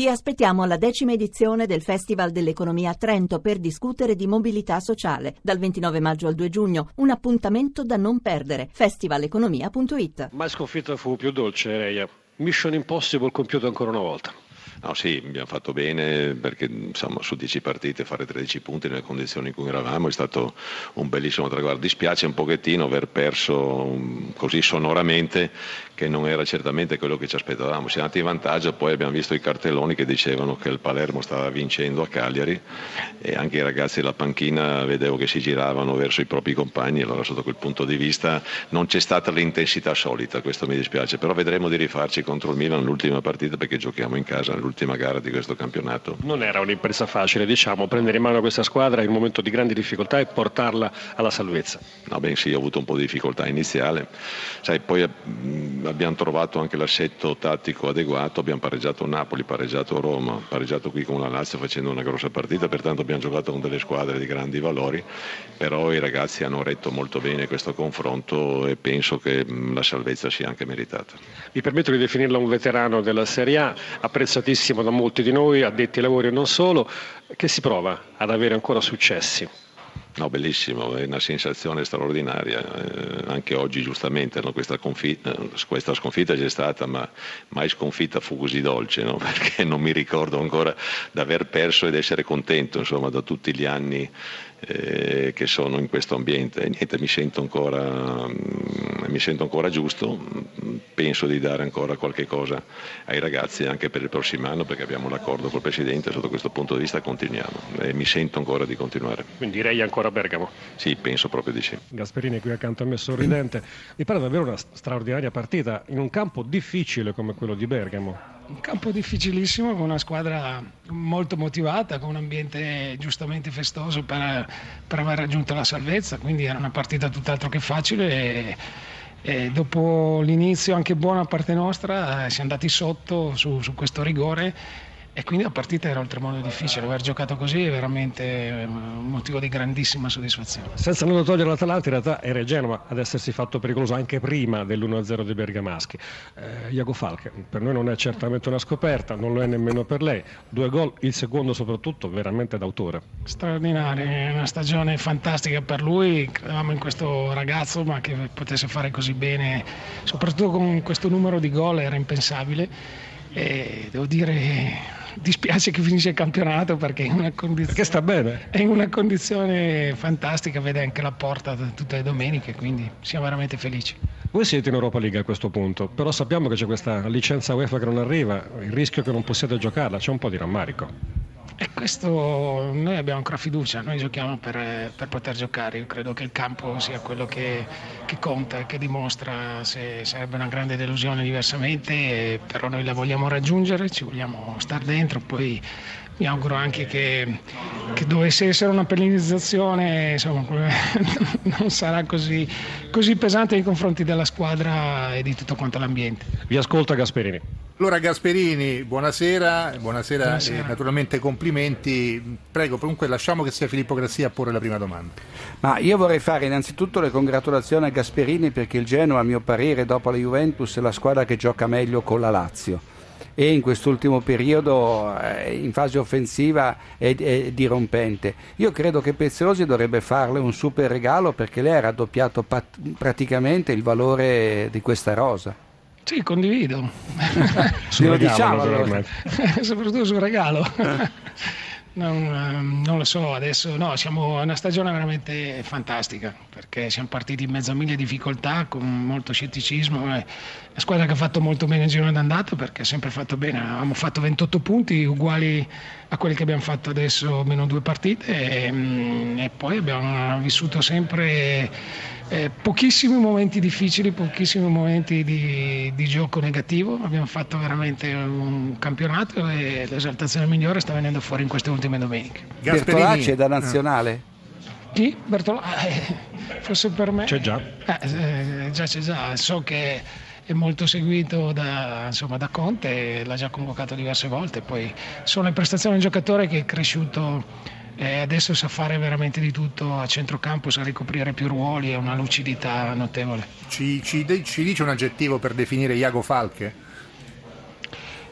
Vi aspettiamo alla decima edizione del Festival dell'Economia a Trento per discutere di mobilità sociale dal 29 maggio al 2 giugno. Un appuntamento da non perdere. festivaleconomia.it. Mai sconfitta fu più dolce, Reia. Mission Impossible compiuto ancora una volta. No, sì, abbiamo fatto bene perché insomma, su 10 partite fare 13 punti nelle condizioni in cui eravamo è stato un bellissimo traguardo. Dispiace un pochettino aver perso um, così sonoramente che non era certamente quello che ci aspettavamo. Siamo andati in vantaggio, poi abbiamo visto i cartelloni che dicevano che il Palermo stava vincendo a Cagliari e anche i ragazzi della panchina vedevo che si giravano verso i propri compagni, allora sotto quel punto di vista non c'è stata l'intensità solita, questo mi dispiace, però vedremo di rifarci contro il Milan l'ultima partita perché giochiamo in casa l'ultima gara di questo campionato. Non era un'impresa facile, diciamo, prendere in mano questa squadra in un momento di grandi difficoltà e portarla alla salvezza. No, beh sì, ho avuto un po' di difficoltà iniziale, Sai, poi abbiamo trovato anche l'assetto tattico adeguato, abbiamo pareggiato Napoli, pareggiato Roma, pareggiato qui con la Lazio facendo una grossa partita, pertanto abbiamo giocato con delle squadre di grandi valori, però i ragazzi hanno retto molto bene questo confronto e penso che la salvezza sia anche meritata. Mi permetto di definirla un veterano della Serie A, apprezzatissimo da molti di noi, addetti ai lavori e non solo, che si prova ad avere ancora successi. No, bellissimo, è una sensazione straordinaria, eh, anche oggi giustamente no? questa, confitta, questa, sconfitta c'è stata, ma mai sconfitta fu così dolce, no? perché non mi ricordo ancora di aver perso ed essere contento insomma, da tutti gli anni eh, che sono in questo ambiente. E niente, mi sento ancora, mm, mi sento ancora giusto, penso di dare ancora qualche cosa ai ragazzi anche per il prossimo anno perché abbiamo l'accordo col Presidente, sotto questo punto di vista continuiamo e mi sento ancora di continuare. Quindi direi ancora Bergamo? Sì, penso proprio di sì. Gasperini qui accanto a me sorridente, mi pare davvero una straordinaria partita in un campo difficile come quello di Bergamo. Un campo difficilissimo con una squadra molto motivata, con un ambiente giustamente festoso per, per aver raggiunto la salvezza, quindi era una partita tutt'altro che facile e, e dopo l'inizio anche buona parte nostra eh, siamo andati sotto su, su questo rigore e quindi la partita era oltremodo difficile, aver giocato così è veramente un motivo di grandissima soddisfazione. Senza nulla togliere l'Atalanta, in realtà era Genova ad essersi fatto pericoloso anche prima dell'1-0 dei Bergamaschi. Eh, Iago Falche, per noi non è certamente una scoperta, non lo è nemmeno per lei. Due gol, il secondo soprattutto, veramente d'autore. Straordinario, una stagione fantastica per lui, credevamo in questo ragazzo ma che potesse fare così bene, soprattutto con questo numero di gol era impensabile. E devo dire dispiace che finisce il campionato perché, è, una perché sta bene. è in una condizione fantastica, vede anche la porta tutte le domeniche, quindi siamo veramente felici. Voi siete in Europa League a questo punto, però sappiamo che c'è questa licenza UEFA che non arriva, il rischio che non possiate giocarla, c'è un po' di rammarico. E questo noi abbiamo ancora fiducia, noi giochiamo per, per, poter giocare, io credo che il campo sia quello che, che conta, che dimostra se sarebbe una grande delusione diversamente, però noi la vogliamo raggiungere, ci vogliamo stare dentro, poi mi auguro anche che, che dovesse essere una penalizzazione insomma, non sarà così, così pesante nei confronti della squadra e di tutto quanto l'ambiente. Vi ascolta Gasperini. Allora Gasperini, buonasera, buonasera, buonasera. e naturalmente complimenti. Prego, comunque lasciamo che sia Filippo Grassia a porre la prima domanda. Ma io vorrei fare innanzitutto le congratulazioni a Gasperini perché il Genoa, a mio parere, dopo la Juventus è la squadra che gioca meglio con la Lazio e in quest'ultimo periodo eh, in fase offensiva è, è, dirompente. Io credo che Preziosi dovrebbe farle un super regalo perché lei ha raddoppiato pat- praticamente il valore di questa rosa. Sì, condivido. Sul regalo, diciamo, allora. soprattutto sul regalo. Non, ehm, non, lo so, adesso no, siamo una stagione veramente fantastica perché siamo partiti in mezzo a mille difficoltà con molto scetticismo. La squadra che ha fatto molto bene il girone d'andata perché ha sempre fatto bene. Abbiamo fatto 28 punti uguali a quelli che abbiamo fatto adesso, meno due partite e, mm, e poi abbiamo vissuto sempre eh, pochissimi momenti difficili, pochissimi momenti di, di, gioco negativo. Abbiamo fatto veramente un campionato e l'esaltazione migliore sta venendo fuori in queste ultime domeniche. Bertolacci è da nazionale? Chi? Bertolacci? Eh, forse per me. C'è già. Eh, eh, già c'è già. So che è molto seguito da, insomma, da Conte, l'ha già convocato diverse volte. Poi sono le prestazioni di un giocatore che è cresciuto e adesso sa fare veramente di tutto a centrocampo, sa ricoprire più ruoli, ha una lucidità notevole. Ci, ci, ci dice un aggettivo per definire Iago Falche?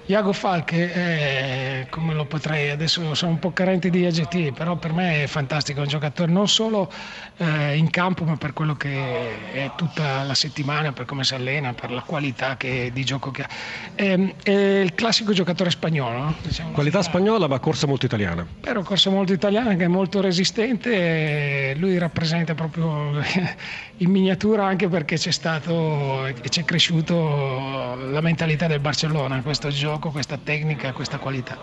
Iago Falche è, come lo potrei, adesso sono un po' carente di aggettivi, però per me è fantastico, è un giocatore non solo eh, in campo ma per quello che è tutta la settimana, per come si allena, per la qualità che, di gioco che ha. È, è il classico giocatore spagnolo. No? Diciamo Qualità spagnola ma corsa molto italiana. Però corsa molto italiana che è molto resistente, lui rappresenta proprio in miniatura anche perché c'è stato e c'è cresciuto la mentalità del Barcellona, questo gioco, questa tecnica, questa qualità.